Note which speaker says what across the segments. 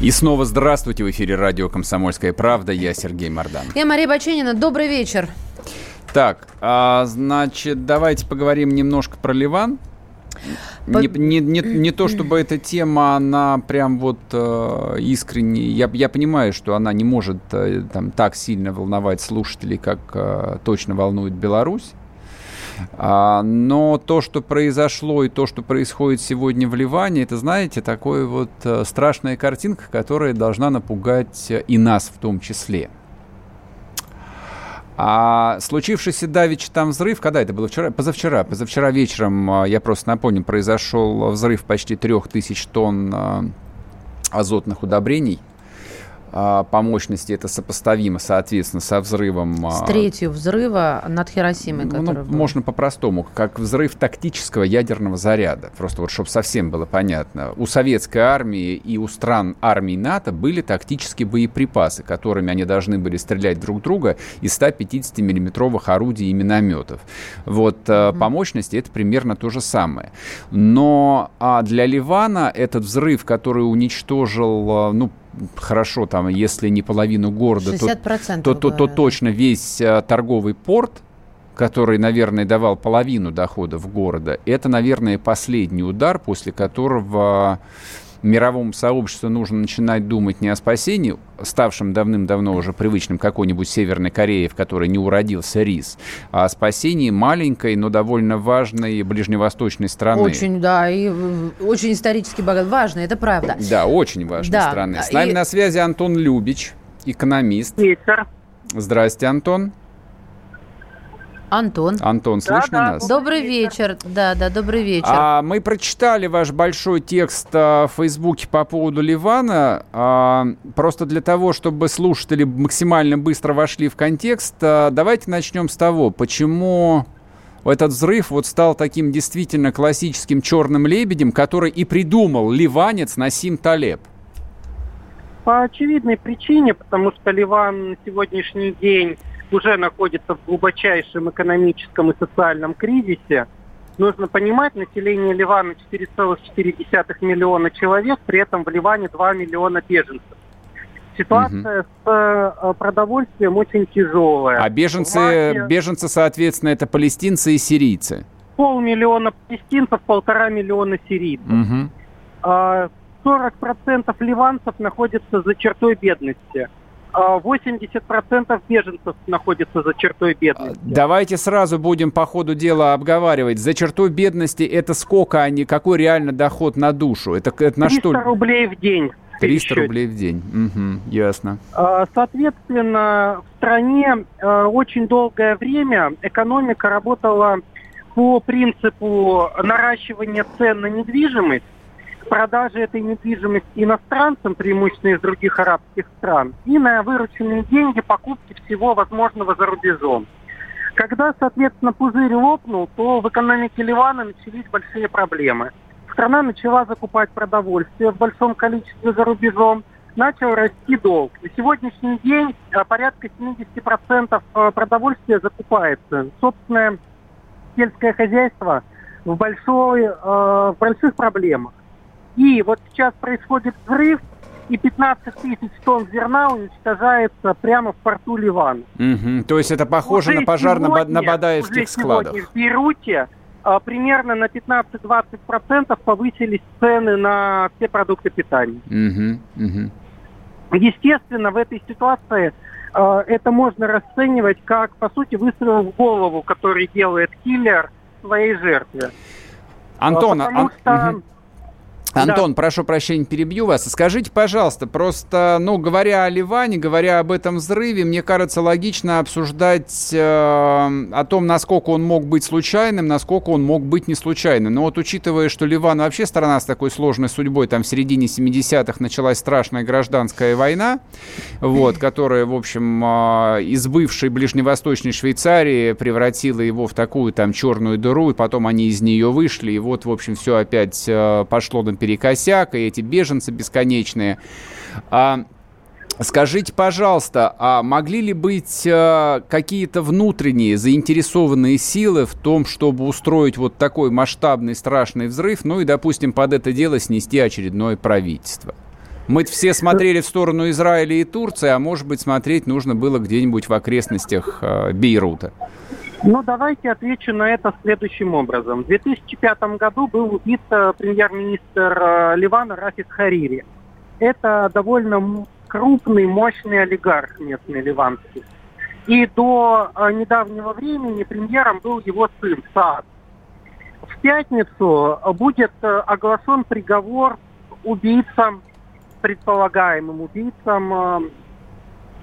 Speaker 1: И снова здравствуйте в эфире радио «Комсомольская правда». Я Сергей Мордан.
Speaker 2: Я Мария Баченина. Добрый вечер.
Speaker 1: Так, а, значит, давайте поговорим немножко про Ливан. По... Не, не, не, не то, чтобы эта тема, она прям вот э, искренне... Я, я понимаю, что она не может э, там, так сильно волновать слушателей, как э, точно волнует Беларусь. А, но то, что произошло и то, что происходит сегодня в Ливане, это, знаете, такая вот э, страшная картинка, которая должна напугать и нас в том числе. А случившийся давич там взрыв, когда это было вчера? Позавчера. Позавчера вечером, а, я просто напомню, произошел взрыв почти трех тысяч тонн азотных удобрений по мощности это сопоставимо, соответственно, со взрывом...
Speaker 2: А, С третью взрыва над Хиросимой,
Speaker 1: ну, который ну, Можно по-простому, как взрыв тактического ядерного заряда. Просто вот, чтобы совсем было понятно. У советской армии и у стран армии НАТО были тактические боеприпасы, которыми они должны были стрелять друг друга из 150 миллиметровых орудий и минометов. Вот mm-hmm. по мощности это примерно то же самое. Но а для Ливана этот взрыв, который уничтожил, ну, хорошо, там, если не половину города, то, то, то, то точно весь а, торговый порт, который, наверное, давал половину доходов города, это, наверное, последний удар, после которого мировому сообществу нужно начинать думать не о спасении, ставшем давным-давно уже привычным какой-нибудь Северной Корее, в которой не уродился рис, а о спасении маленькой, но довольно важной ближневосточной страны.
Speaker 2: Очень, да, и очень исторически богат. Важно, это правда.
Speaker 1: Да, очень важной да. страны. С нами и... на связи Антон Любич, экономист.
Speaker 3: Вечер.
Speaker 1: Здрасте, Антон.
Speaker 2: Антон.
Speaker 1: Антон, слышно да, да, нас?
Speaker 2: Добрый вечер. Да, да, добрый вечер.
Speaker 1: А, мы прочитали ваш большой текст а, в Фейсбуке по поводу Ливана. А, просто для того, чтобы слушатели максимально быстро вошли в контекст, а, давайте начнем с того, почему этот взрыв вот стал таким действительно классическим черным лебедем, который и придумал ливанец Насим Талеб.
Speaker 3: По очевидной причине, потому что Ливан на сегодняшний день уже находится в глубочайшем экономическом и социальном кризисе. Нужно понимать, население Ливана 4,4 миллиона человек, при этом в Ливане 2 миллиона беженцев. Ситуация угу. с э, продовольствием очень тяжелая.
Speaker 1: А беженцы, Ливане... беженцы, соответственно, это палестинцы и сирийцы?
Speaker 3: Полмиллиона палестинцев, полтора миллиона сирийцев. Угу. 40% ливанцев находятся за чертой бедности. 80% беженцев находятся за чертой бедности.
Speaker 1: Давайте сразу будем по ходу дела обговаривать. За чертой бедности это сколько они, какой реально доход на душу? Это, это на 300
Speaker 3: что? рублей в день.
Speaker 1: 300 рублей в день. Угу, ясно.
Speaker 3: А, соответственно, в стране а, очень долгое время экономика работала по принципу наращивания цен на недвижимость продажи этой недвижимости иностранцам, преимущественно из других арабских стран, и на вырученные деньги покупки всего возможного за рубежом. Когда, соответственно, пузырь лопнул, то в экономике Ливана начались большие проблемы. Страна начала закупать продовольствие в большом количестве за рубежом, начал расти долг. На сегодняшний день а, порядка 70% а, продовольствия закупается. Собственное сельское хозяйство в, большой, э, в больших проблемах. И вот сейчас происходит взрыв, и 15 тысяч тонн зерна уничтожается прямо в порту Ливана.
Speaker 1: Угу. То есть это похоже уже на пожар сегодня, на Бадаевских складах?
Speaker 3: в Бейруте а, примерно на 15-20% повысились цены на все продукты питания. Угу. Угу. Естественно, в этой ситуации а, это можно расценивать как, по сути, выстрел в голову, который делает киллер своей жертве.
Speaker 1: Антон, а, потому а... что... Угу Антон, да. прошу прощения, перебью вас. Скажите, пожалуйста, просто, ну, говоря о Ливане, говоря об этом взрыве, мне кажется, логично обсуждать э, о том, насколько он мог быть случайным, насколько он мог быть не случайным. Но вот учитывая, что Ливан вообще страна с такой сложной судьбой, там в середине 70-х началась страшная гражданская война, вот, которая, в общем, э, из бывшей ближневосточной Швейцарии превратила его в такую там черную дыру, и потом они из нее вышли, и вот, в общем, все опять э, пошло на перекосяк, и эти беженцы бесконечные. А, Скажите, пожалуйста, а могли ли быть э, какие-то внутренние заинтересованные силы в том, чтобы устроить вот такой масштабный страшный взрыв, ну и, допустим, под это дело снести очередное правительство? Мы все смотрели в сторону Израиля и Турции, а может быть, смотреть нужно было где-нибудь в окрестностях э, Бейрута.
Speaker 3: Ну, давайте отвечу на это следующим образом. В 2005 году был убит э, премьер-министр э, Ливана Рафик Харири. Это довольно крупный, мощный олигарх местный ливанский. И до э, недавнего времени премьером был его сын Саад. В пятницу будет оглашен приговор убийцам, предполагаемым убийцам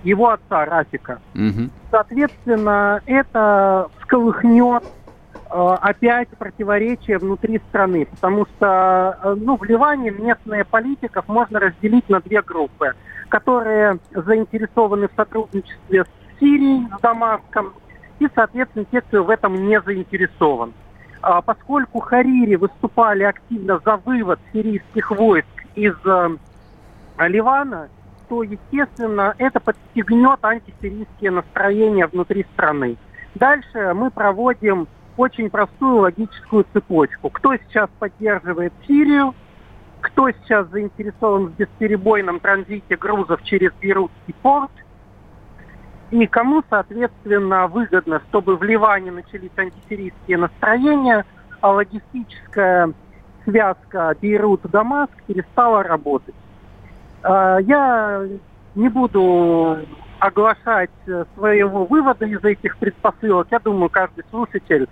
Speaker 3: его отца Рафика. Угу. Соответственно, это всколыхнет э, опять противоречия внутри страны, потому что э, ну, в Ливане местные политиков можно разделить на две группы, которые заинтересованы в сотрудничестве с Сирией, с Дамаском, и, соответственно, те, кто в этом не заинтересован. А поскольку Харири выступали активно за вывод сирийских войск из э, Ливана, то, естественно, это подстегнет антисирийские настроения внутри страны. Дальше мы проводим очень простую логическую цепочку. Кто сейчас поддерживает Сирию, кто сейчас заинтересован в бесперебойном транзите грузов через Бейрутский порт, и кому, соответственно, выгодно, чтобы в Ливане начались антисирийские настроения, а логистическая связка Бейрут-Дамаск перестала работать. А, я не буду оглашать своего вывода из этих предпосылок. Я думаю, каждый слушатель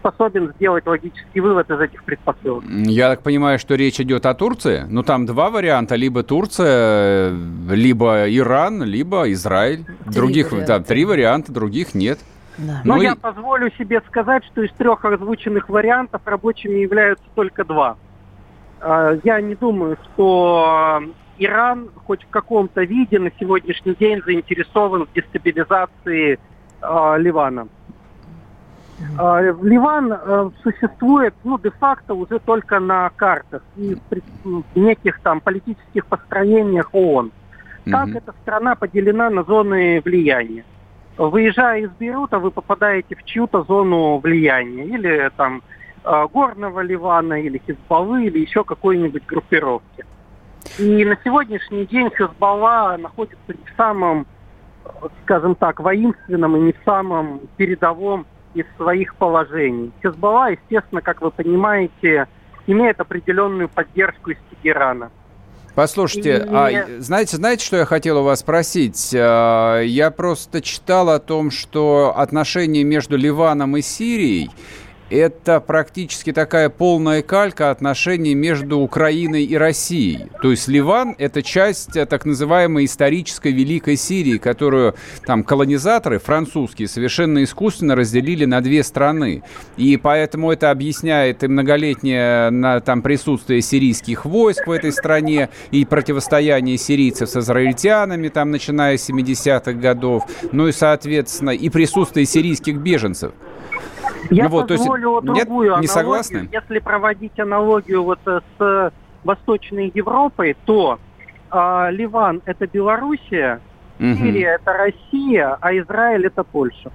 Speaker 3: способен сделать логический вывод из этих предпосылок.
Speaker 1: Я так понимаю, что речь идет о Турции? Ну, там два варианта. Либо Турция, либо Иран, либо Израиль. Три других, варианта. Да, три варианта, других нет.
Speaker 3: Да. Но ну, я и... позволю себе сказать, что из трех озвученных вариантов рабочими являются только два. А, я не думаю, что Иран хоть в каком-то виде на сегодняшний день заинтересован в дестабилизации э, Ливана. Э, Ливан э, существует, ну, де-факто уже только на картах и в неких там политических построениях ООН. Так mm-hmm. эта страна поделена на зоны влияния. Выезжая из Бейрута, вы попадаете в чью-то зону влияния. Или там э, горного Ливана, или Хизбаллы, или еще какой-нибудь группировки. И на сегодняшний день Хезбалла находится не в самом, скажем так, воинственном и не в самом передовом из своих положений. Хезбалла, естественно, как вы понимаете, имеет определенную поддержку из Тегерана.
Speaker 1: Послушайте, и... а знаете, знаете, что я хотел у вас спросить? А, я просто читал о том, что отношения между Ливаном и Сирией это практически такая полная калька отношений между Украиной и Россией. То есть Ливан – это часть э, так называемой исторической Великой Сирии, которую там колонизаторы французские совершенно искусственно разделили на две страны. И поэтому это объясняет и многолетнее на, там присутствие сирийских войск в этой стране, и противостояние сирийцев с израильтянами, там, начиная с 70-х годов, ну и, соответственно, и присутствие сирийских беженцев.
Speaker 3: Я ну, вот, позволю то есть, другую нет, аналогию. Не согласны? Если проводить аналогию вот э, с Восточной Европой, то э, Ливан – это Белоруссия. Сирия – это Россия, а Израиль – это Польша.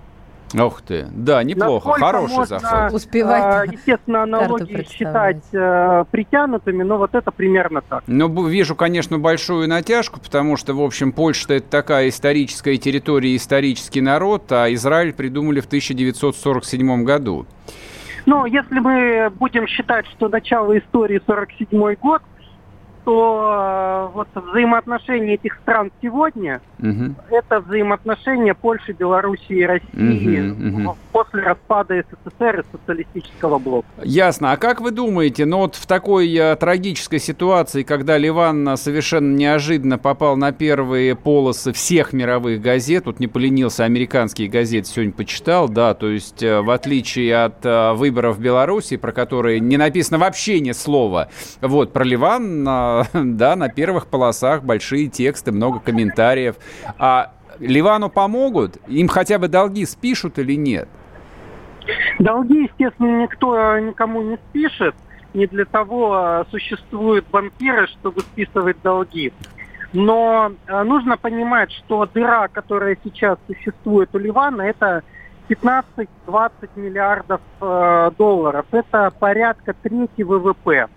Speaker 1: Ух ты, да, неплохо, Насколько хороший можно, заход.
Speaker 3: Успевать, э, естественно, аналогии считать э, притянутыми, но вот это примерно так.
Speaker 1: Ну, вижу, конечно, большую натяжку, потому что, в общем, Польша это такая историческая территория, исторический народ, а Израиль придумали в 1947 году.
Speaker 3: Ну, если мы будем считать, что начало истории 47 год, что э, вот взаимоотношения этих стран сегодня
Speaker 1: Мгм.
Speaker 3: это взаимоотношения Польши, Белоруссии и России
Speaker 1: Мгм, мгм.
Speaker 3: после распада СССР и социалистического блока.
Speaker 1: Ясно. А как вы думаете, ну вот в такой э, трагической ситуации, когда Ливан э, совершенно неожиданно попал на первые полосы всех мировых газет, тут не поленился, американские газеты сегодня почитал, да, то есть в отличие от э, выборов в Беларуси, про которые не написано вообще ни слова, вот, про Ливан, да, на первых полосах большие тексты, много комментариев. А Ливану помогут? Им хотя бы долги спишут или нет?
Speaker 3: Долги, естественно, никто э, никому не спишет. Не для того э, существуют банкиры, чтобы списывать долги. Но э, нужно понимать, что дыра, которая сейчас существует у Ливана, это 15-20 миллиардов долларов. Это порядка трети ВВП.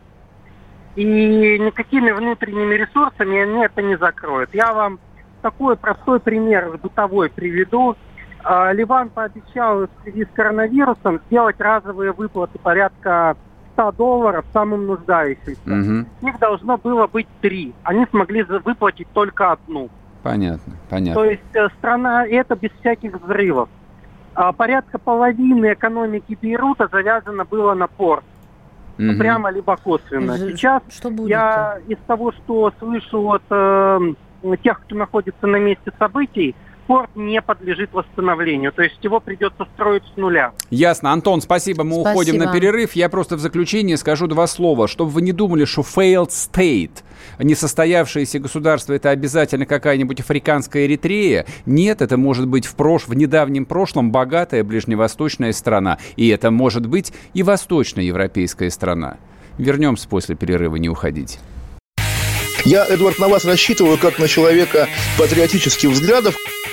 Speaker 3: И никакими внутренними ресурсами они это не закроют. Я вам такой простой пример бытовой приведу. А, Ливан пообещал в связи с коронавирусом сделать разовые выплаты порядка 100 долларов самым нуждающимся.
Speaker 1: Мгм.
Speaker 3: Их должно было быть три. Они смогли выплатить только одну.
Speaker 1: Понятно, понятно.
Speaker 3: То есть э, страна, это без всяких взрывов. А, порядка половины экономики Бейрута завязано было на порт.
Speaker 1: Мгм.
Speaker 3: Прямо либо косвенно.
Speaker 2: Ж-
Speaker 3: Сейчас
Speaker 2: Что будет?
Speaker 3: я из того, что слышу от э, тех, кто находится на месте событий, порт не подлежит восстановлению. То есть его придется строить с нуля.
Speaker 1: Ясно. Антон, спасибо. Мы
Speaker 2: Спасибо.
Speaker 1: уходим на перерыв. Я просто в заключение скажу два слова. Чтобы вы не думали, что failed state, несостоявшееся государство, это обязательно какая-нибудь африканская Эритрея. Нет, это может быть в, прош... в недавнем прошлом богатая ближневосточная страна. И это может быть и восточноевропейская страна. Вернемся после перерыва, не уходите.
Speaker 4: Я, Эдвард, на вас рассчитываю как на человека патриотических взглядов.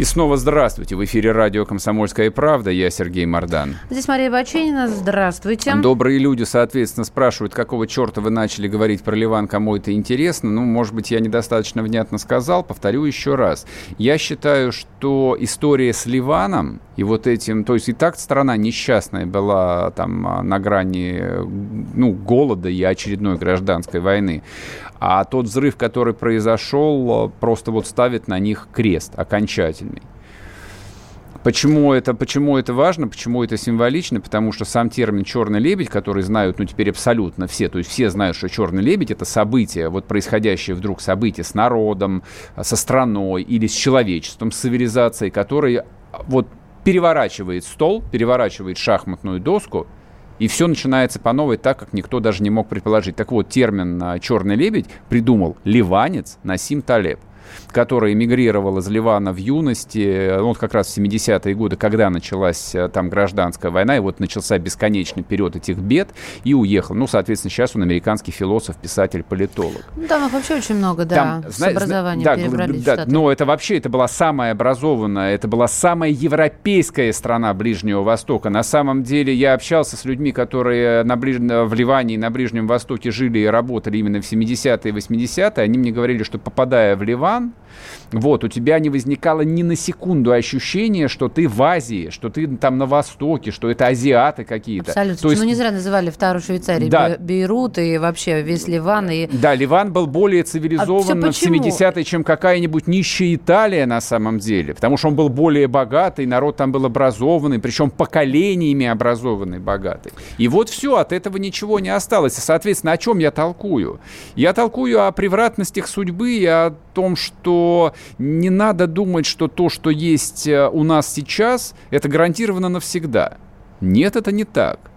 Speaker 1: И снова здравствуйте. В эфире радио «Комсомольская правда». Я Сергей Мордан.
Speaker 2: Здесь Мария Баченина. Здравствуйте.
Speaker 1: Добрые люди, соответственно, спрашивают, какого черта вы начали говорить про Ливан, кому это интересно. Ну, может быть, я недостаточно внятно сказал. Повторю еще раз. Я считаю, что история с Ливаном и вот этим... То есть и так страна несчастная была там на грани ну, голода и очередной гражданской войны. А тот взрыв, который произошел, просто вот ставит на них крест окончательный. Почему это, почему это важно, почему это символично? Потому что сам термин «черный лебедь», который знают, ну, теперь абсолютно все, то есть все знают, что «черный лебедь» — это событие, вот происходящее вдруг событие с народом, со страной или с человечеством, с цивилизацией, который вот переворачивает стол, переворачивает шахматную доску, и все начинается по новой так, как никто даже не мог предположить. Так вот, термин а, «черный лебедь» придумал ливанец Насим Талеб который эмигрировал из Ливана в юности, ну, вот как раз в 70-е годы, когда началась э, там гражданская война, и вот начался бесконечный период этих бед, и уехал. Ну, соответственно, сейчас он американский философ, писатель, политолог.
Speaker 2: Ну, Там их вообще очень много, да,
Speaker 1: Там,
Speaker 2: с
Speaker 1: зна-
Speaker 2: образованием
Speaker 1: да,
Speaker 2: перебрались
Speaker 1: да, но это вообще, это была самая образованная, это была самая европейская страна Ближнего Востока. На самом деле я общался с людьми, которые на Ближ... в Ливане и на Ближнем Востоке жили и работали именно в 70-е и 80-е. Они мне говорили, что попадая в Ливан, from вот, у тебя не возникало ни на секунду ощущения, что ты в Азии, что ты там на Востоке, что это азиаты какие-то.
Speaker 2: Абсолютно.
Speaker 1: То есть,
Speaker 2: Ну, не зря называли вторую Швейцарию
Speaker 1: Да.
Speaker 2: Бе- Бейрут и вообще весь Ливан. И...
Speaker 1: Да, Ливан был более цивилизован
Speaker 2: А
Speaker 1: в
Speaker 2: всё почему?
Speaker 1: 70-е, чем какая-нибудь нищая Италия на самом деле. Потому что он был более богатый, народ там был образованный, причем поколениями образованный, богатый. И вот все, от этого ничего не осталось. Соответственно, о чем я толкую? Я толкую о превратностях судьбы и о том, что не надо думать, что то, что есть э, у нас сейчас, это гарантированно навсегда. Нет, это не так.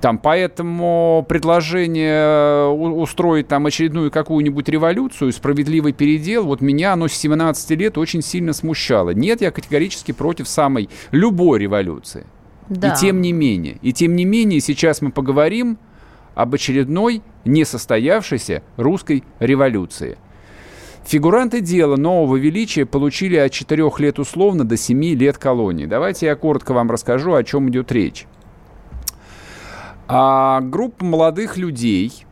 Speaker 1: Там, поэтому предложение э, устроить там очередную какую-нибудь революцию, справедливый передел, вот меня оно с 17 лет очень сильно смущало. Нет, я категорически против самой любой революции. Да. И тем не менее, и тем не менее, сейчас мы поговорим об очередной несостоявшейся русской революции. Фигуранты дела нового величия получили от 4 лет условно до 7 лет колонии. Давайте я коротко вам расскажу, о чем идет речь. А группа молодых людей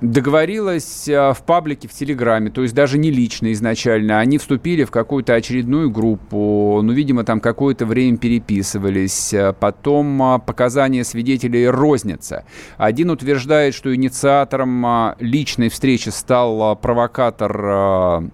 Speaker 1: договорилась а, в паблике в Телеграме, то есть даже не лично изначально. Они вступили в какую-то очередную группу, ну, видимо, там какое-то время переписывались. А потом а, показания свидетелей рознятся. Один утверждает, что инициатором личной встречи стал провокатор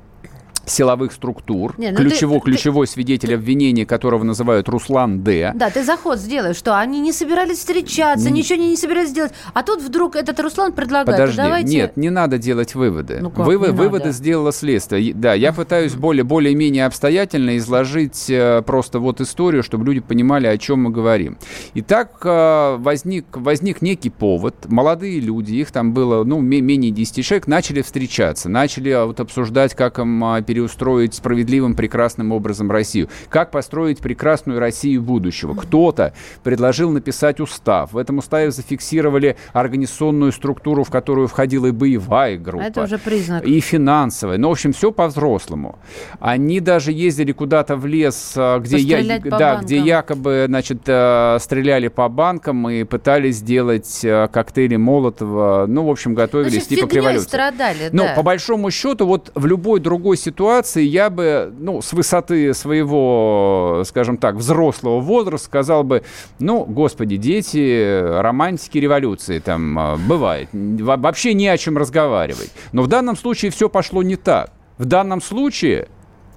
Speaker 1: силовых структур, Не, ну ключево, ты, ключевой ты, свидетель обвинения, которого называют Руслан Д.
Speaker 2: Да, ты заход сделаешь, что они не собирались встречаться, не... ничего не собирались делать, а тут вдруг этот Руслан предлагает.
Speaker 1: Подожди, давайте... нет, не надо делать выводы. Ну, как, Вывод, выводы надо? сделало следствие. Да, я пытаюсь более, более-менее обстоятельно изложить э, просто вот историю, чтобы люди понимали, о чем мы говорим. Итак, э, возник, возник некий повод, молодые люди, их там было, ну, менее 10 человек, начали встречаться, начали э, вот обсуждать, как им переустроить справедливым, прекрасным образом Россию? Как построить прекрасную Россию будущего? Кто-то предложил написать устав. В этом уставе зафиксировали организационную структуру, в которую входила и боевая группа.
Speaker 2: Это уже признак.
Speaker 1: И финансовая. Ну, в общем, все по-взрослому. Они даже ездили куда-то в лес, а, где, я, да, где якобы значит, э, стреляли по банкам и пытались сделать э, коктейли Молотова. Ну, в общем, готовились
Speaker 2: ну,
Speaker 1: типа к революции.
Speaker 2: страдали,
Speaker 1: Но, да. по большому счету, вот в любой другой ситуации ситуации я бы, ну, с высоты своего, скажем так, взрослого возраста сказал бы, ну, господи, дети, романтики революции там а, бывает. Вообще не о чем разговаривать. Но в данном случае все пошло не так. В данном случае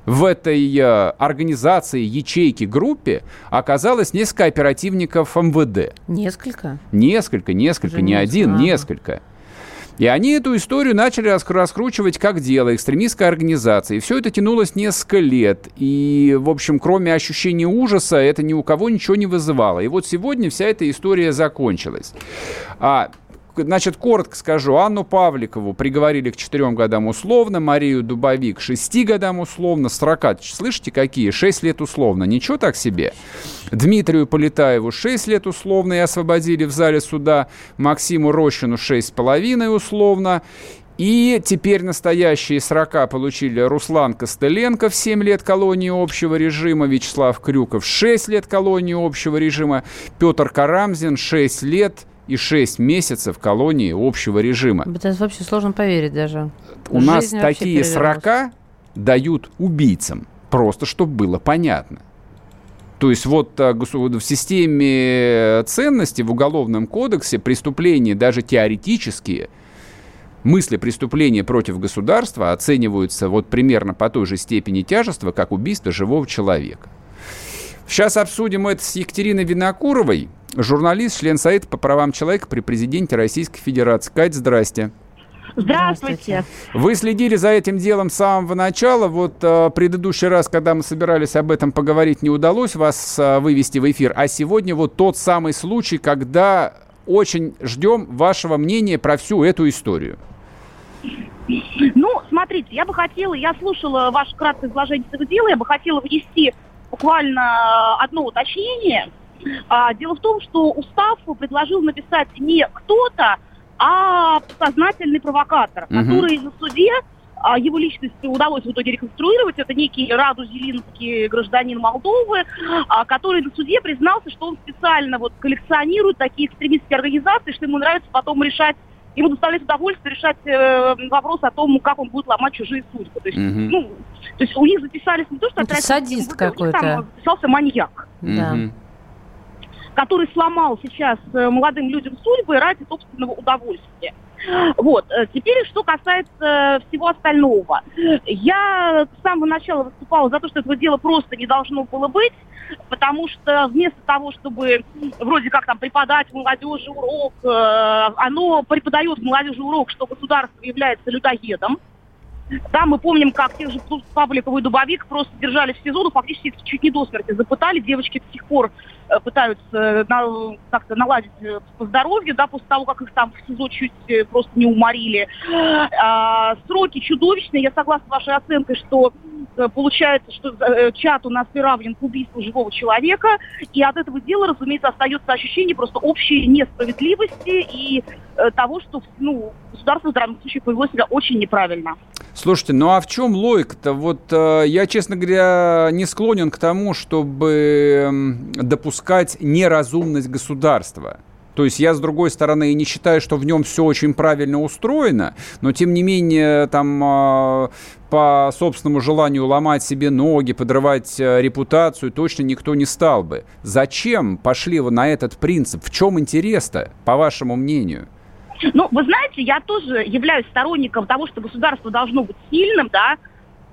Speaker 1: в этой э, организации, ячейке, группе оказалось несколько оперативников МВД.
Speaker 2: Несколько?
Speaker 1: Несколько, несколько, Уже не один, ага. несколько. И они эту историю начали раскручивать как дело экстремистской организации. И все это тянулось несколько лет. И, в общем, кроме ощущения ужаса, это ни у кого ничего не вызывало. И вот сегодня вся эта история закончилась. А Значит, коротко скажу. Анну Павликову приговорили к 4 годам условно, Марию Дубовик 6 годам условно, Строкат, слышите, какие? 6 лет условно. Ничего так себе. Дмитрию Полетаеву 6 лет условно и освободили в зале суда. Максиму Рощину 6,5 условно. И теперь настоящие срока получили Руслан Костыленко в 7 лет колонии общего режима, Вячеслав Крюков 6 лет колонии общего режима, Петр Карамзин 6 лет и 6 месяцев колонии общего режима.
Speaker 2: Это вообще сложно поверить даже.
Speaker 1: У Жизнь нас такие срока дают убийцам, просто чтобы было понятно. То есть вот а, в системе ценностей в Уголовном кодексе преступления, даже теоретические, мысли преступления против государства оцениваются вот примерно по той же степени тяжества, как убийство живого человека. Сейчас обсудим это с Екатериной Винокуровой, журналист, член Совета по правам человека при президенте Российской Федерации. Кать, здрасте.
Speaker 5: Здравствуйте.
Speaker 1: Вы следили за этим делом с самого начала. Вот э, предыдущий раз, когда мы собирались об этом поговорить, не удалось вас э, вывести в эфир. А сегодня вот тот самый случай, когда очень ждем вашего мнения про всю эту историю.
Speaker 5: Ну, смотрите, я бы хотела, я слушала ваше краткое изложение этого дела, я бы хотела внести буквально одно уточнение – а, дело в том, что устав предложил написать не кто-то, а сознательный провокатор, угу. который на суде а, его личность удалось в итоге реконструировать. Это некий Раду Зелинский, гражданин Молдовы, а, который на суде признался, что он специально вот коллекционирует такие экстремистские организации, что ему нравится потом решать ему доставляет удовольствие решать э, вопрос о том, как он будет ломать чужие судьбы. То есть, угу. ну, то есть у них записались не то, что...
Speaker 2: Это садист какой-то. Там
Speaker 5: записался маньяк. Да который сломал сейчас э, молодым людям судьбы ради собственного удовольствия. Вот. Э, теперь, что касается всего остального. Я с самого начала выступала за то, что этого дела просто не должно было быть, потому что вместо того, чтобы вроде как там преподать молодежи урок, э, оно преподает молодежи урок, что государство является людоедом, Да, мы помним, как тех же Павликов Дубовик просто держали в СИЗО, ну, фактически чуть не до смерти запытали. Девочки до сих пор э, пытаются э, на, как-то наладить э, по здоровью, да, после того, как их там в СИЗО чуть просто не уморили. А, сроки чудовищные. Я согласна с вашей оценкой, что получается, что чат у нас приравнен к убийству живого человека, и от этого дела, разумеется, остается ощущение просто общей несправедливости и того, что ну, государство в данном случае повело себя очень неправильно.
Speaker 1: Слушайте, ну а в чем логика-то? Вот э, я, честно говоря, не склонен к тому, чтобы м, допускать неразумность государства. То есть я, с другой стороны, не считаю, что в нем все очень правильно устроено, но, тем не менее, там э, по собственному желанию ломать себе ноги, подрывать э, репутацию точно никто не стал бы. Зачем пошли вы на этот принцип? В чем интерес-то, по вашему мнению?
Speaker 5: Ну, вы знаете, я тоже являюсь сторонником того, что государство должно быть сильным, да,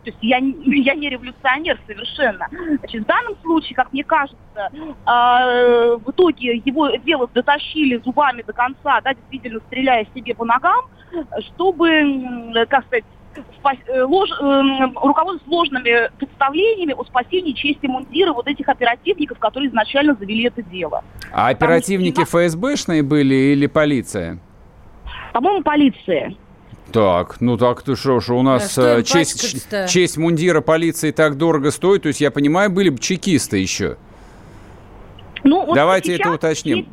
Speaker 5: то есть я, я не революционер совершенно. Значит, в данном случае, как мне кажется, э, в итоге его дело дотащили зубами до конца, да, действительно стреляя себе по ногам, чтобы, как сказать, спа- э, лож, эм, руководствуясь ложными представлениями о спасении чести мундира вот этих оперативников, которые изначально завели это дело.
Speaker 1: А оперативники ФСБшные были или полиция?
Speaker 5: По-моему, полиция.
Speaker 1: Так, ну так ты что, что у нас
Speaker 2: А что
Speaker 1: честь, честь мундира полиции так дорого стоит, то есть я понимаю, были бы чекисты еще.
Speaker 5: Ну, вот
Speaker 1: Давайте это уточним.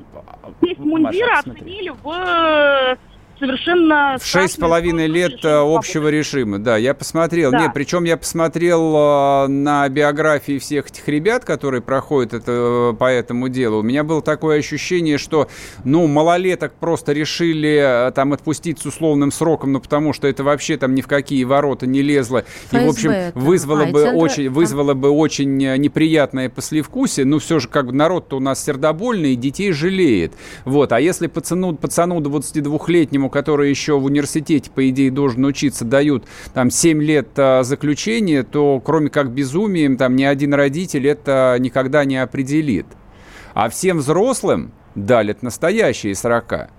Speaker 5: Честь мундира
Speaker 1: Маша,
Speaker 5: оценили в э, совершенно...
Speaker 1: В шесть с половиной лет э, общего режима, да, я посмотрел.
Speaker 5: Да.
Speaker 1: Нет, причем я посмотрел э, на биографии всех этих ребят, которые проходят это, э, по этому делу. У меня было такое ощущение, что, ну, малолеток просто решили там отпустить с условным сроком, ну, потому что это вообще там ни в какие ворота не лезло. И, в
Speaker 2: ФСБ
Speaker 1: общем,
Speaker 2: это.
Speaker 1: вызвало
Speaker 2: А,
Speaker 1: бы
Speaker 2: центра-
Speaker 1: очень, вызвало бы очень неприятное послевкусие. Ну, все же, как бы, народ-то у нас сердобольный и детей жалеет. Вот, а если пацану, пацану 22-летнему, который еще в университете, по идее, должен учиться, дают там 7 лет а, заключения, то кроме как безумием, там ни один родитель это никогда не определит. А всем взрослым дали настоящие срока.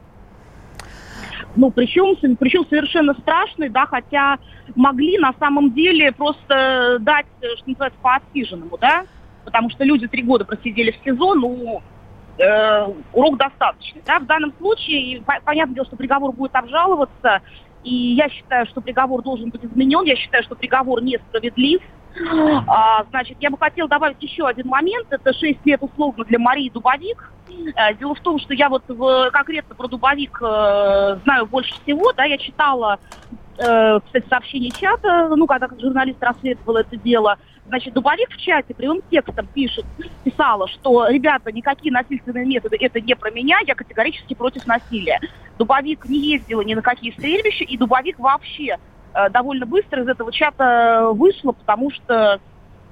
Speaker 5: Ну, причем, причем совершенно страшный, да, хотя могли на самом деле просто дать, э, что называется, по отсиженному, да, потому что люди три года просидели в СИЗО, ну, э, урок достаточный, да, в данном случае, понятное дело, что приговор будет обжаловаться, и я считаю, что приговор должен быть изменен, я считаю, что приговор несправедлив, А, значит, я бы хотела добавить еще один момент. Это 6 лет условно для Марии Дубовик. Э, Дело в том, что я вот в- конкретно про Дубовик э, знаю больше всего. Да, я читала, э, кстати, сообщение чата, ну, когда как журналист расследовал это дело. Значит, Дубовик в чате прямым текстом пишет, писала, что, ребята, никакие насильственные методы, это не про меня, я категорически против насилия. Дубовик не ездила ни на какие стрельбища, и Дубовик вообще э, довольно быстро из этого чата вышла, потому что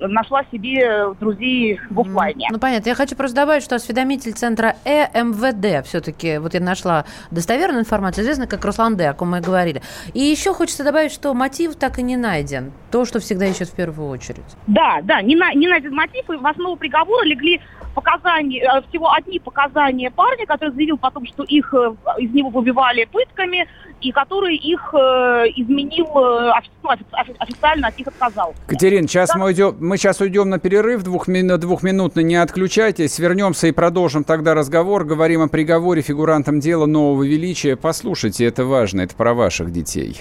Speaker 5: нашла себе друзей в офлайне.
Speaker 2: Ну, понятно. Я хочу просто добавить, что осведомитель центра Э ЭМВД все-таки, вот я нашла достоверную информацию, известно как Руслан Д, о ком мы и говорили. И еще хочется добавить, что мотив так и не найден. То, что всегда ищут в первую очередь.
Speaker 5: Да, да, не, на, не найден мотив, и в основу приговора легли показания, э, всего одни показания парня, который заявил потом, что их э, из него выбивали пытками, и который их э, изменил, ну, офи- офи- официально от них отказал.
Speaker 1: Катерин, сейчас мы, уйдем, мы сейчас уйдем на перерыв двухмину- двухминутный, не отключайтесь. Вернемся и продолжим тогда разговор. Говорим о приговоре фигурантам дела нового величия. Послушайте, это важно, это про ваших детей.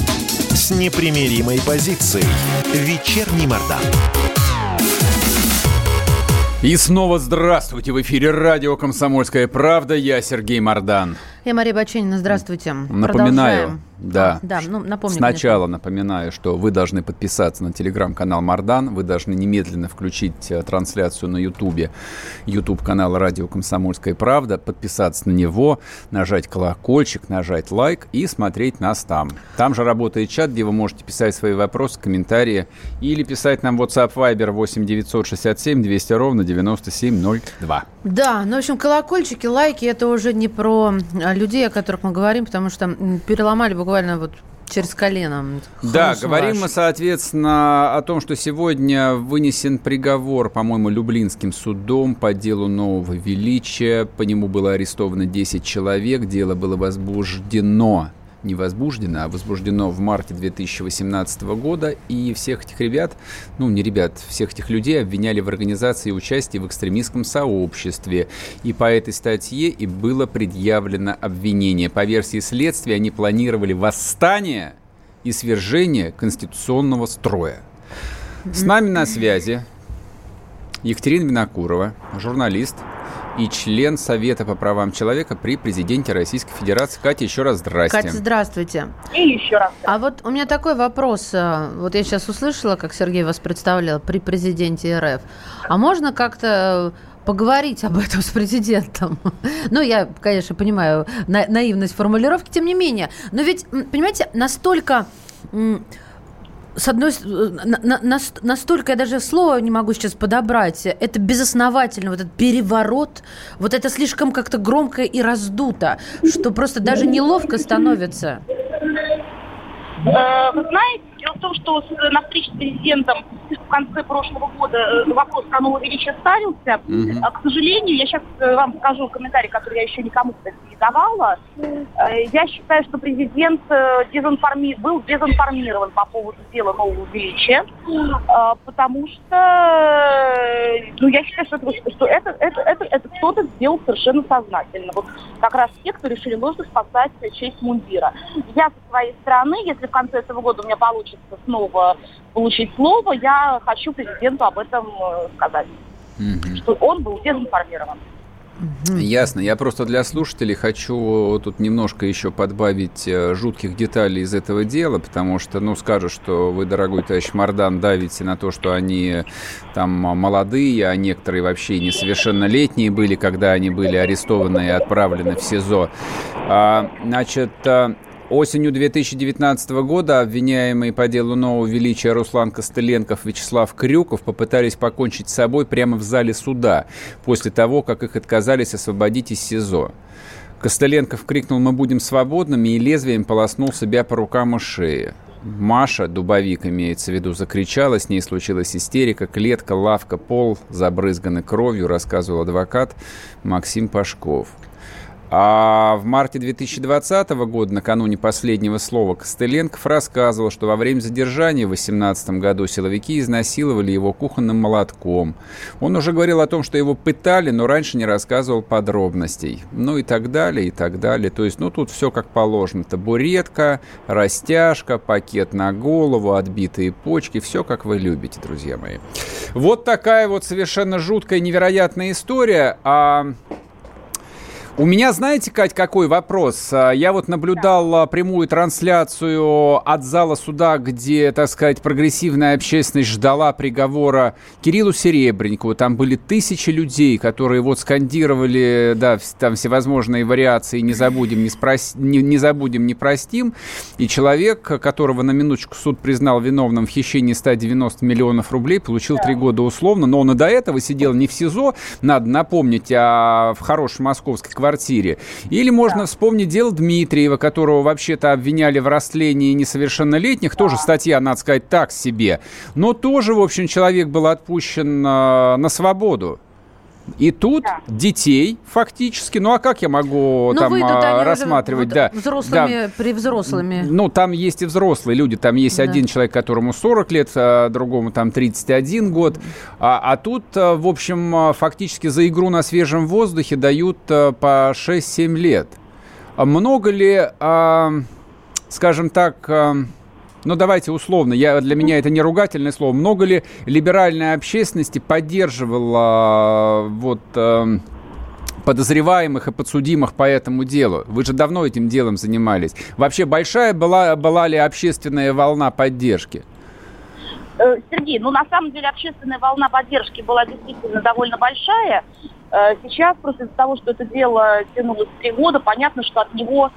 Speaker 6: с непримиримой позицией. Вечерний Мордан.
Speaker 1: И снова здравствуйте! В эфире радио «Комсомольская правда». Я Сергей Мордан.
Speaker 2: Я Мария Баченина, здравствуйте.
Speaker 1: Напоминаю,
Speaker 2: Продолжаем.
Speaker 1: Да.
Speaker 2: Да, ну, напомню.
Speaker 1: Сначала напоминаю, что вы должны подписаться на телеграм-канал Мардан, вы должны немедленно включить э, трансляцию на Ютубе, Ютуб канал Радио Комсомольская правда, подписаться на него, нажать колокольчик, нажать лайк и смотреть нас там. Там же работает чат, где вы можете писать свои вопросы, комментарии или писать нам WhatsApp Viber 8 967 200 ровно 9702.
Speaker 2: Да, ну, в общем, колокольчики, лайки, это уже не про а, людей, о которых мы говорим, потому что переломали буквально вот через колено.
Speaker 1: Да, говорим мы,
Speaker 2: ваш.
Speaker 1: соответственно, о том, что сегодня вынесен приговор, по-моему, Люблинским судом по делу нового величия. По нему было арестовано 10 человек. Дело было возбуждено не возбуждено, а возбуждено в марте 2018 года. И всех этих ребят, ну не ребят, всех этих людей обвиняли в организации и участии в экстремистском сообществе. И по этой статье и было предъявлено обвинение. По версии следствия они планировали восстание и свержение конституционного строя. С нами на связи Екатерина Винокурова, журналист и член Совета по правам человека при президенте Российской Федерации. Катя, еще раз здрасте.
Speaker 2: Катя, здравствуйте.
Speaker 5: И еще раз.
Speaker 2: А вот у меня такой вопрос. а, Вот я сейчас услышала, как Сергей вас представлял при президенте РФ. А можно как-то поговорить об этом с президентом. Ну, я, конечно, понимаю на- наивность формулировки, тем не менее. Но ведь, понимаете, настолько... с одной с- на- на- нас- настолько я даже слова не могу сейчас подобрать. Это безосновательно, вот этот переворот, вот это слишком как-то громко и раздуто, что просто даже неловко становится.
Speaker 5: Э, Вы знаете, дело в том, что на встрече с президентом в конце прошлого года э, вопрос про новое величие ставился. А, К сожалению, я сейчас вам скажу комментарий, который я еще никому, кстати, не давала. Э, Я считаю, что президент э, дезинформи- был дезинформирован по поводу дела нового величия, э, потому что э, ну, я считаю, что, это, что это, это, это, это кто-то сделал совершенно сознательно. Вот как раз те, кто решили нужно спасать честь мундира. Я со своей стороны, если в конце этого года у меня получится снова получить слово, я хочу президенту об этом э, сказать,
Speaker 1: Мгм.
Speaker 5: что он был дезинформирован.
Speaker 1: Ясно. Я просто для слушателей хочу тут немножко еще подбавить э, жутких деталей из этого дела, потому что, ну, скажут, что вы, дорогой товарищ Мардан, давите на то, что они там молодые, а некоторые вообще несовершеннолетние были, когда они были арестованы и отправлены в СИЗО. А, значит, а, Осенью 2019 года обвиняемые по делу нового величия Руслан Костыленков, Вячеслав Крюков попытались покончить с собой прямо в зале суда, после того, как их отказались освободить из СИЗО. Костыленков крикнул «Мы будем свободными» и лезвием полоснул себя по рукам и шее. Маша, дубовик имеется в виду, закричала, с ней случилась истерика, клетка, лавка, пол забрызганы кровью, рассказывал адвокат Максим Пашков. А в марте 2020 года, накануне последнего слова, Костыленков рассказывал, что во время задержания в 2018 году силовики изнасиловали его кухонным молотком. Он уже говорил о том, что его пытали, но раньше не рассказывал подробностей. Ну и так далее, и так далее. То есть, ну тут все как положено. Табуретка, растяжка, пакет на голову, отбитые почки. Все как вы любите, друзья мои. Вот такая вот совершенно жуткая, невероятная история. А у меня, знаете, Кать, какой вопрос? А, Я вот наблюдал а, прямую трансляцию от зала суда, где, так сказать, прогрессивная общественность ждала приговора Кириллу Серебренникову. Там были тысячи людей, которые вот скандировали, да, там всевозможные вариации «не забудем, не, спрос- не, не забудем, не простим». И человек, которого на минуточку суд признал виновным в хищении 190 миллионов рублей, получил три года условно, но он и до этого сидел не в СИЗО, надо напомнить, а в хорошей московской квартире. Или можно вспомнить дело Дмитриева, которого вообще-то обвиняли в растлении несовершеннолетних. Тоже статья, надо сказать, так себе. Но тоже, в общем, человек был отпущен а, на свободу. И тут детей фактически, ну а как я могу
Speaker 2: Ну,
Speaker 1: там
Speaker 2: выйдут
Speaker 1: а,
Speaker 2: они уже
Speaker 1: рассматривать,
Speaker 2: вот
Speaker 1: да,
Speaker 2: взрослыми,
Speaker 1: да.
Speaker 2: при взрослыми.
Speaker 1: Ну, там есть и взрослые люди. Там есть
Speaker 2: Да.
Speaker 1: один человек, которому 40 лет, а другому там 31 год. А, а тут, а, в общем, а, фактически за игру на свежем воздухе дают по 6-7 лет. Много ли, скажем так, ну давайте условно, я, для меня это не ругательное слово, много ли либеральной общественности поддерживала вот... а, подозреваемых и подсудимых по этому делу. Вы же давно этим делом занимались. Вообще большая была, была ли общественная волна поддержки?
Speaker 5: Э, Сергей, ну на самом деле общественная волна поддержки была действительно довольно большая. Э, сейчас просто из-за того, что это дело тянулось три года, понятно, что от него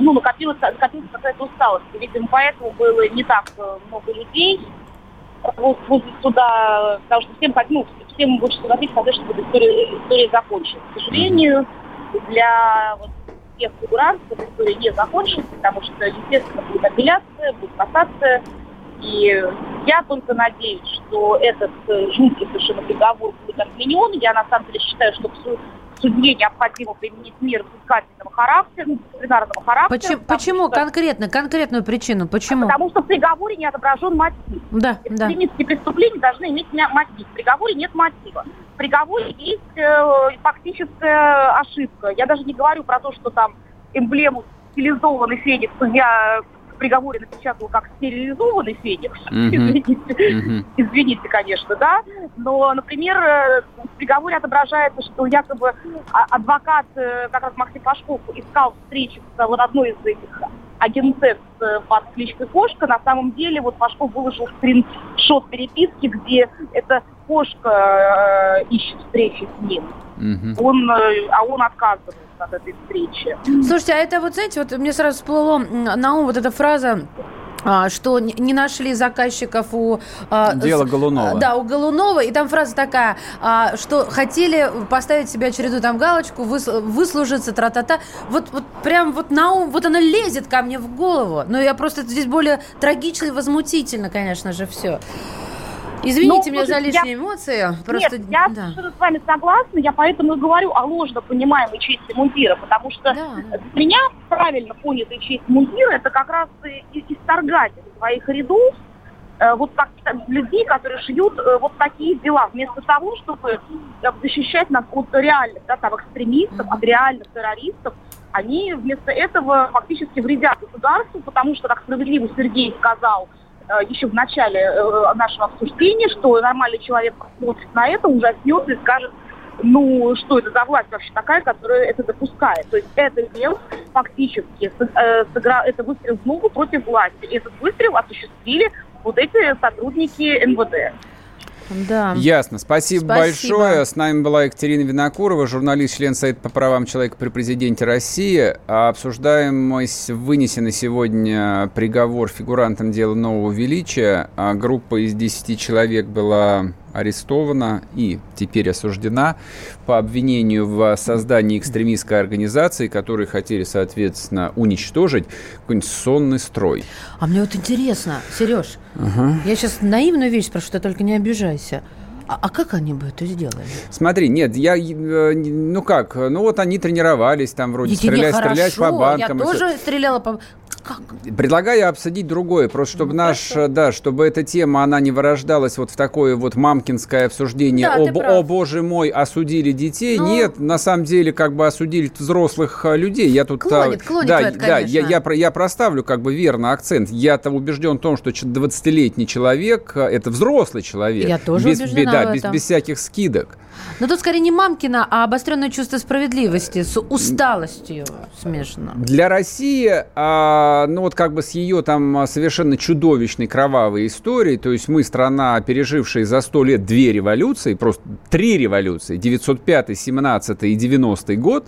Speaker 5: ну, накопилась, накопилась какая-то усталость. Видимо, поэтому было не так много людей возле суда, потому что всем, ну, всем больше хотеть сказать, чтобы история, история закончилась. К сожалению, для вот, тех фигурантов история не закончилась, потому что, естественно, будет апелляция, будет кассация, и я только надеюсь, что этот э, жуткий совершенно приговор будет отменен. Я на самом деле считаю, что суде необходимо применить меры взыскательного характера, ну, дисциплинарного характера.
Speaker 2: Почему, почему? Что... конкретно, конкретную причину? Почему?
Speaker 5: Потому что в приговоре не отображен мотив.
Speaker 2: Да, да.
Speaker 5: Преступления должны иметь мотив. В приговоре нет мотива. В приговоре есть э, фактическая ошибка. Я даже не говорю про то, что там эмблему стилизованный феникс судья в приговоре напечатал как стерилизованный феникс. Mm-hmm. Извините. Mm-hmm. Извините, конечно, да. Но, например, э, в приговоре отображается, что якобы а, адвокат, э, как раз Максим Пашков, искал встречу с вот одной из этих агентес э, под кличкой Кошка. На самом деле, вот Пашков выложил скриншот переписки, где эта кошка э, ищет встречи с ним. Угу. Он, э, а он отказывается от этой встречи.
Speaker 2: Слушайте, а это вот, знаете, вот мне сразу всплыло на ум вот эта фраза а, что не нашли заказчиков у...
Speaker 1: А, Дело Голунова.
Speaker 2: Да, у Голунова. И там фраза такая, а, что хотели поставить себе очередную там галочку, выслужиться, тра-та-та. Вот, вот прям вот на ум, вот она лезет ко мне в голову. Но я просто здесь более трагично и возмутительно, конечно же, все. Извините ну, меня за лишние я... эмоции.
Speaker 5: Просто... Нет, я да. с вами согласна, я поэтому и говорю о ложно понимаемой чести мундира, потому что да. для меня правильно понятая честь мундира это как раз исторгать из своих рядов э, вот так, людей, которые шьют э, вот такие дела, вместо того, чтобы э, защищать нас от реальных да, там, экстремистов, от реальных террористов, они вместо этого фактически вредят государству, потому что, как справедливо Сергей сказал, еще в начале э, нашего обсуждения, что нормальный человек посмотрит на это, ужаснется и скажет, ну, что это за власть вообще такая, которая это допускает. То есть это дело фактически, э, это выстрел в ногу против власти. И этот выстрел осуществили вот эти сотрудники МВД.
Speaker 2: Да.
Speaker 1: Ясно. Спасибо, Спасибо большое. С нами была Екатерина Винокурова, журналист, член Совета по правам человека при президенте России. Обсуждаем вынесенный сегодня приговор фигурантам дела нового величия. А группа из 10 человек была арестована и теперь осуждена по обвинению в создании экстремистской организации, которые хотели, соответственно, уничтожить какой-нибудь сонный строй.
Speaker 2: А мне вот интересно, Сереж, ага. я сейчас наивную вещь спрошу, ты только не обижайся. А, а как они бы это сделали?
Speaker 1: Смотри, нет, я, э, ну как, ну вот они тренировались там вроде стрелять, стрелять по банкам.
Speaker 2: Я тоже стреляла по
Speaker 1: как? Предлагаю обсудить другое, просто чтобы ну, наш, хорошо. да, чтобы эта тема, она не вырождалась вот в такое вот мамкинское обсуждение. Да, о, о боже мой, осудили детей. Ну... Нет, на самом деле как бы осудили взрослых э, людей. Я тут...
Speaker 2: Клонит, а, клонит
Speaker 1: да,
Speaker 2: это,
Speaker 1: да, я, я, я проставлю как бы верно акцент. Я-то убежден в том, что 20-летний человек, э, это взрослый человек.
Speaker 2: Я тоже
Speaker 1: без,
Speaker 2: убеждена
Speaker 1: да,
Speaker 2: в
Speaker 1: без, без всяких скидок.
Speaker 2: Но тут скорее не мамкина, а обостренное чувство справедливости с усталостью смешано.
Speaker 1: Для России, а, ну вот как бы с ее там совершенно чудовищной кровавой историей, то есть мы страна, пережившая за сто лет две революции, просто три революции, 905, 17 и 90 год,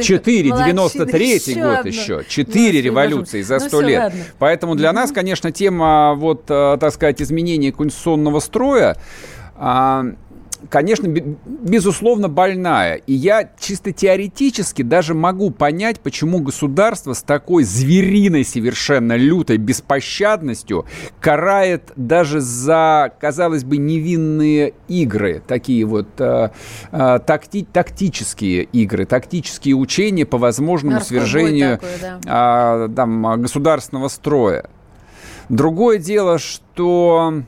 Speaker 1: Четыре, 93 год одну. еще. Четыре ну, революции за ну сто ну, лет. Ладно. Поэтому для нас, конечно, тема, вот, э, так сказать, изменения конституционного строя, а, конечно, безусловно, больная. И я чисто теоретически даже могу понять, почему государство с такой звериной совершенно лютой беспощадностью карает даже за, казалось бы, невинные игры, такие вот э, э, такти, тактические игры, тактические учения по возможному Морской свержению такой, да. э, там, государственного строя. Другое дело, что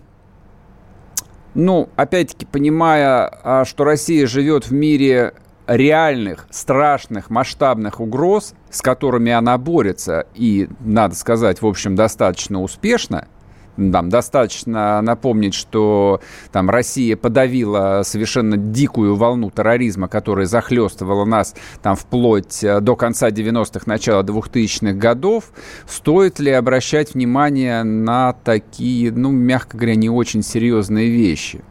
Speaker 1: ну, опять-таки, понимая, а, что Россия живет в мире реальных, страшных, масштабных угроз, с которыми она борется, и, надо сказать, в общем, достаточно успешно, там достаточно напомнить, что там Россия подавила совершенно дикую волну терроризма, которая захлестывала нас там вплоть э, до конца 90-х, начала 2000-х годов. Стоит ли обращать внимание на такие, ну, мягко говоря, не очень серьезные вещи?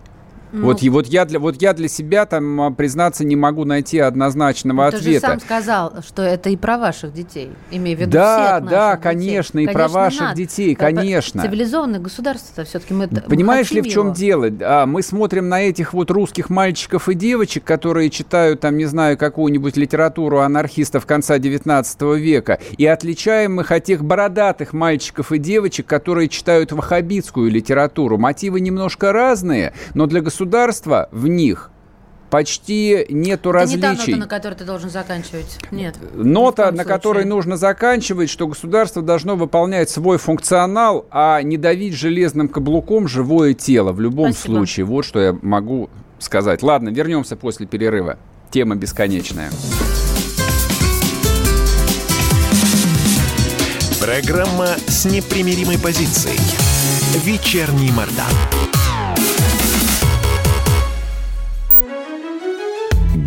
Speaker 2: Ну,
Speaker 1: вот, и вот, я для, вот я для себя там, а, признаться, не могу найти однозначного
Speaker 2: Ты
Speaker 1: ответа.
Speaker 2: же сам сказал, что это и про ваших детей, имею в виду
Speaker 1: Да,
Speaker 2: всех
Speaker 1: да, конечно,
Speaker 2: детей.
Speaker 1: и про ваших
Speaker 2: надо.
Speaker 1: детей, конечно.
Speaker 2: Цивилизованное государство все-таки мы мы
Speaker 1: Понимаешь ли,
Speaker 2: хотим
Speaker 1: в чем
Speaker 2: его.
Speaker 1: дело? А, мы смотрим на этих вот русских мальчиков и девочек, которые читают, там, не знаю, какую-нибудь литературу анархистов конца 19 века, и отличаем их от тех бородатых мальчиков и девочек, которые читают ваххабитскую литературу. Мотивы немножко разные, но для государства в них почти нету
Speaker 2: Это не та
Speaker 1: различий.
Speaker 2: нота, на которой ты должен заканчивать. Нет.
Speaker 1: Нота, на
Speaker 2: случае.
Speaker 1: которой нужно заканчивать, что государство должно выполнять свой функционал, а не давить железным каблуком живое тело. В любом
Speaker 2: Спасибо.
Speaker 1: случае, вот что я могу сказать. Ладно, вернемся после перерыва. Тема бесконечная.
Speaker 6: Программа с непримиримой позицией. Вечерний Мордан.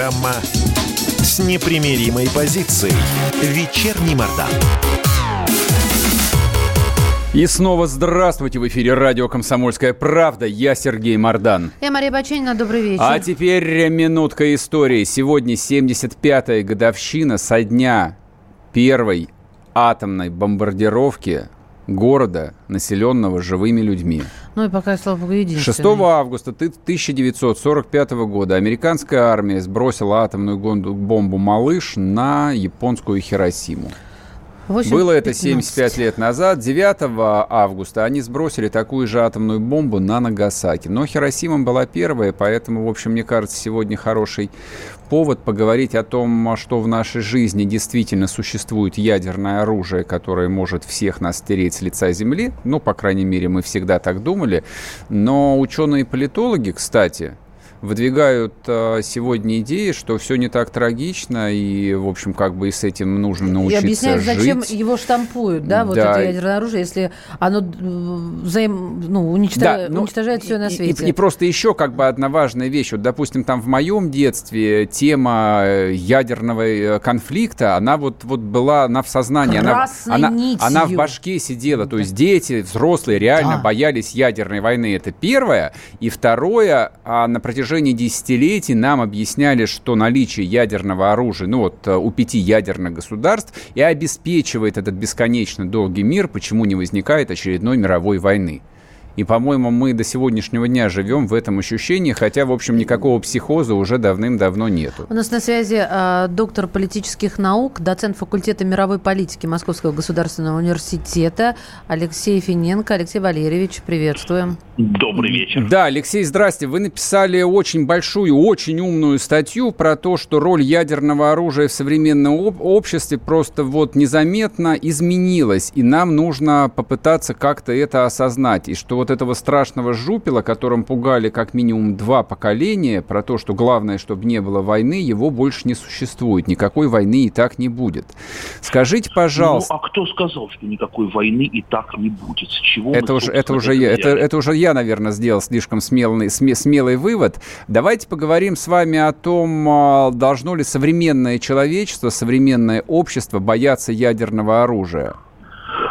Speaker 6: Программа с непримиримой позицией. Вечерний Мордан.
Speaker 1: И снова здравствуйте в эфире радио «Комсомольская правда». Я Сергей Мордан.
Speaker 2: Я Мария Баченина, добрый вечер.
Speaker 1: А теперь минутка истории. Сегодня 75-я годовщина со дня первой атомной бомбардировки города, населенного живыми людьми.
Speaker 2: Ну и пока, слава богу,
Speaker 1: 6
Speaker 2: единственный.
Speaker 1: августа ты- 1945 года американская армия сбросила атомную бомбу «Малыш» на японскую Хиросиму.
Speaker 2: 8:15.
Speaker 1: Было это 75 лет назад. 9 августа они сбросили такую же атомную бомбу на Нагасаки. Но Хиросима была первая, поэтому, в общем, мне кажется, сегодня хороший повод поговорить о том, что в нашей жизни действительно существует ядерное оружие, которое может всех нас стереть с лица Земли. Ну, по крайней мере, мы всегда так думали. Но ученые-политологи, кстати, выдвигают э, сегодня идеи, что все не так трагично, и, в общем, как бы и с этим нужно
Speaker 2: И
Speaker 1: научиться
Speaker 2: объясняют, зачем
Speaker 1: жить.
Speaker 2: его штампуют, да, вот
Speaker 1: Да.
Speaker 2: это ядерное оружие, если оно э, взаим, ну, уничтожает,
Speaker 1: ну,
Speaker 2: уничтожает все на
Speaker 1: и-
Speaker 2: свете.
Speaker 1: И, и просто еще как бы одна важная вещь. Вот, допустим, там в моем детстве тема э, ядерного конфликта, она вот, вот была, она в сознании, она, она,
Speaker 2: нитью.
Speaker 1: она в башке сидела. То есть дети, взрослые реально
Speaker 7: Да.
Speaker 1: боялись ядерной войны. Это первое. И второе, а на протяжении десятилетий нам объясняли, что наличие ядерного оружия, ну вот э, у пяти ядерных государств, и обеспечивает этот бесконечно долгий мир, почему не возникает очередной мировой войны. И, по-моему, мы до сегодняшнего дня живем в этом ощущении, хотя, в общем, никакого психоза уже давным-давно нету.
Speaker 2: У нас на связи э, доктор политических наук, доцент факультета мировой политики Московского государственного университета Алексей Финенко. Алексей Валерьевич, приветствуем.
Speaker 8: Добрый вечер.
Speaker 1: Да, Алексей, здрасте. Вы написали очень большую, очень умную статью про то, что роль ядерного оружия в современном об- обществе просто вот незаметно изменилась, и нам нужно попытаться как-то это осознать. И что вот этого страшного жупела, которым пугали как минимум два поколения, про то, что главное, чтобы не было войны, его больше не существует. Никакой войны и так не будет. Скажите, пожалуйста...
Speaker 8: Ну, а кто сказал, что никакой войны и так не будет? С чего
Speaker 1: Это
Speaker 8: мы,
Speaker 1: уже, это, уже я, это, это уже я, наверное, сделал слишком смелый, сме- смелый вывод. Давайте поговорим с вами о том, а, должно ли современное человечество, современное общество бояться ядерного оружия.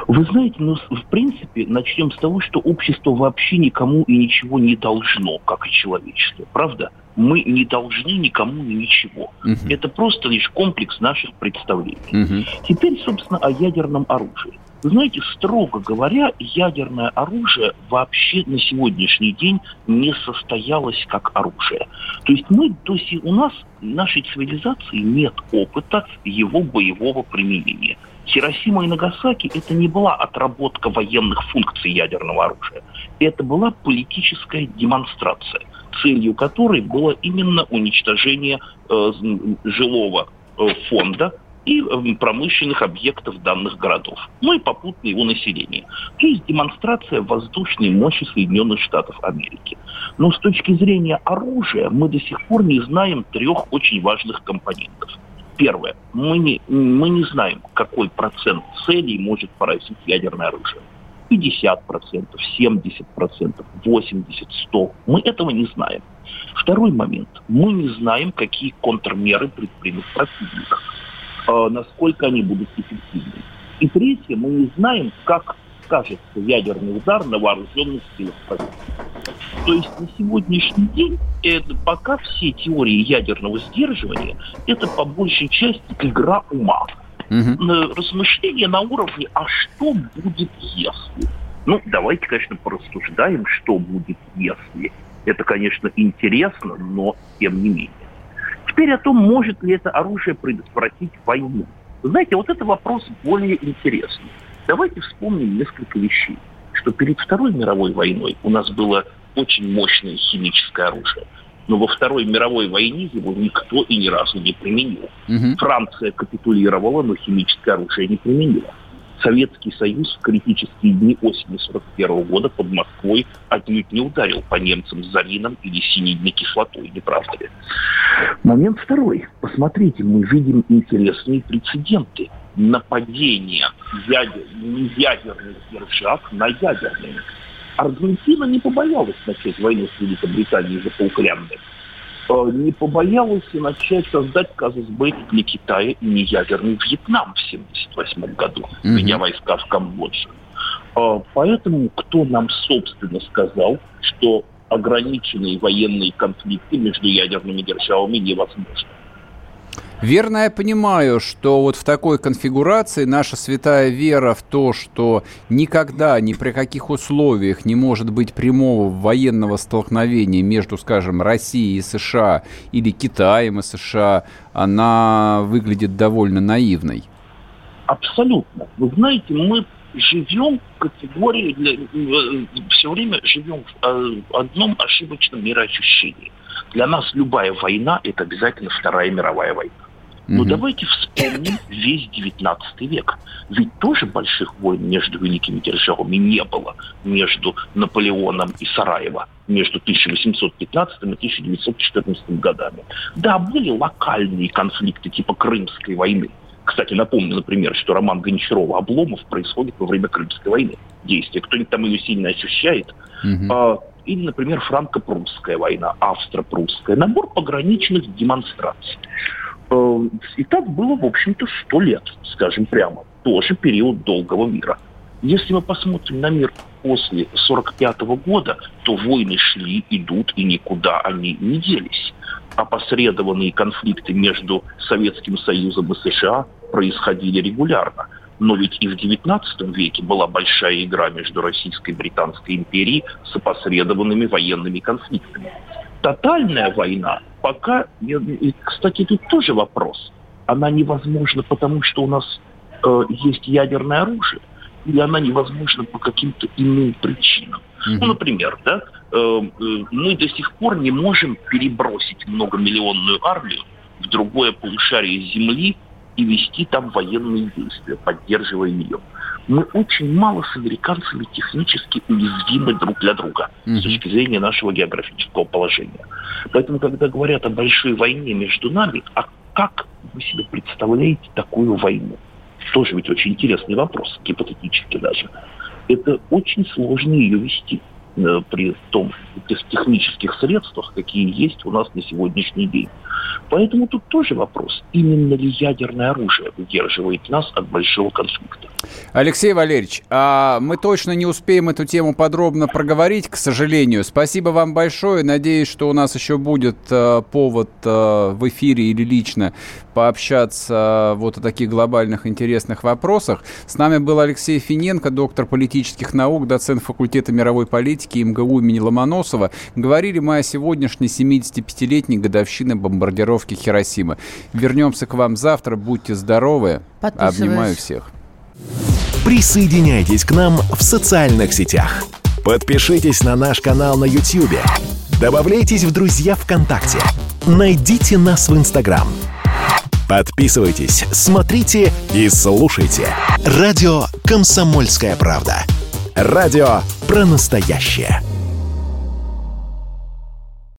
Speaker 8: Вы знаете, ну, в принципе, начнем с того, что общество вообще никому и ничего не должно, как и человечество. Правда? Мы не должны никому и ничего.
Speaker 1: Мгм.
Speaker 8: Это просто лишь комплекс наших представлений.
Speaker 1: Мгм.
Speaker 8: Теперь, собственно, о ядерном оружии. Вы знаете, строго говоря, ядерное оружие вообще на сегодняшний день не состоялось как оружие. То есть мы до сих у нас, нашей цивилизации нет опыта его боевого применения. Хиросима и Нагасаки это не была отработка военных функций ядерного оружия. Это была политическая демонстрация, целью которой было именно уничтожение э, жилого э, фонда и э, промышленных объектов данных городов, ну и попутно его население. То есть демонстрация воздушной мощи Соединенных Штатов Америки. Но с точки зрения оружия мы до сих пор не знаем трех очень важных компонентов – Первое. Мы не, мы не знаем, какой процент целей может поразить ядерное оружие. 50%, 70%, 80%, 100%. Мы этого не знаем. Второй момент. Мы не знаем, какие контрмеры предпримет противник. Э, насколько они будут эффективны. И третье, мы не знаем, как скажется ядерный удар на вооруженных силах противника. То есть на сегодняшний день это пока все теории ядерного сдерживания это по большей части игра ума. Угу. Размышления на уровне, а что будет если? Ну, давайте, конечно, порассуждаем, что будет если. Это, конечно, интересно, но тем не менее. Теперь о том, может ли это оружие предотвратить войну. Знаете, вот это вопрос более интересный. Давайте вспомним несколько вещей. Что перед Второй мировой войной у нас было очень мощное химическое оружие. Но во Второй мировой войне его никто и ни разу не применил. Угу. Франция капитулировала, но химическое оружие не применила. Советский Союз в критические дни осени 41 года под Москвой отнюдь не ударил по немцам зарином или синидной кислотой, не правда ли? Момент второй. Посмотрите, мы видим интересные прецеденты нападения ядер, ядерных держав на ядерные. Аргентина не побоялась начать войну с Великобританией за Фолклянды. Э, не побоялась и начать создать казус для Китая и не ядерный Вьетнам в 1978 году, mm-hmm. войска в Камбодже. Э, поэтому кто нам, собственно, сказал, что ограниченные военные конфликты между ядерными державами невозможны?
Speaker 1: Верно я понимаю, что вот в такой конфигурации наша святая вера в то, что никогда, ни при каких условиях не может быть прямого военного столкновения между, скажем, Россией и США или Китаем и США, она выглядит довольно наивной.
Speaker 8: Абсолютно. Вы знаете, мы живем в категории, для, э, все время живем в э, одном ошибочном мироощущении. Для нас любая война – это обязательно Вторая мировая война. Но угу. давайте вспомним весь 19 век. Ведь тоже больших войн между великими державами не было между Наполеоном и Сараево между 1815 и 1914 годами. Да, были локальные конфликты типа Крымской войны. Кстати, напомню, например, что роман Гончарова «Обломов» происходит во время Крымской войны. Действие. Кто-нибудь там ее сильно ощущает? Угу. А, или, например, франко-прусская война, австро-прусская. Набор пограничных демонстраций. Э, и так было, в общем-то, сто лет, скажем прямо. Тоже период долгого мира. Если мы посмотрим на мир после 1945 года, то войны шли, идут, и никуда они не делись. Опосредованные конфликты между Советским Союзом и США происходили регулярно. Но ведь и в XIX веке была большая игра между Российской и Британской империей с опосредованными военными конфликтами. Тотальная война пока, и, кстати, тут тоже вопрос. Она невозможна, потому что у нас э, есть ядерное оружие, или она невозможна по каким-то иным причинам. Mm-hmm. Ну, например, да, э, э, мы до сих пор не можем перебросить многомиллионную армию в другое полушарие Земли и вести там военные действия, поддерживая ее мы очень мало с американцами технически уязвимы друг для друга mm-hmm. с точки зрения нашего географического положения. Поэтому, когда говорят о большой войне между нами, а как вы себе представляете такую войну? Тоже ведь очень интересный вопрос, гипотетически даже. Это очень сложно ее вести при том технических средствах, какие есть у нас на сегодняшний день. Поэтому тут тоже вопрос, именно ли ядерное оружие удерживает нас от большого конфликта.
Speaker 1: Алексей Валерьевич, а мы точно не успеем эту тему подробно проговорить, к сожалению. Спасибо вам большое. Надеюсь, что у нас еще будет э, повод э, в эфире или лично пообщаться вот о таких глобальных интересных вопросах. С нами был Алексей Финенко, доктор политических наук, доцент факультета мировой политики МГУ имени Ломоносова. Говорили мы о сегодняшней 75-летней годовщине бомбардировки Хиросимы. Вернемся к вам завтра. Будьте здоровы. Обнимаю всех.
Speaker 6: Присоединяйтесь к нам в социальных сетях. Подпишитесь на наш канал на YouTube. Добавляйтесь в друзья ВКонтакте. Найдите нас в Инстаграм. Подписывайтесь, смотрите и слушайте. Радио «Комсомольская правда». Радио про настоящее.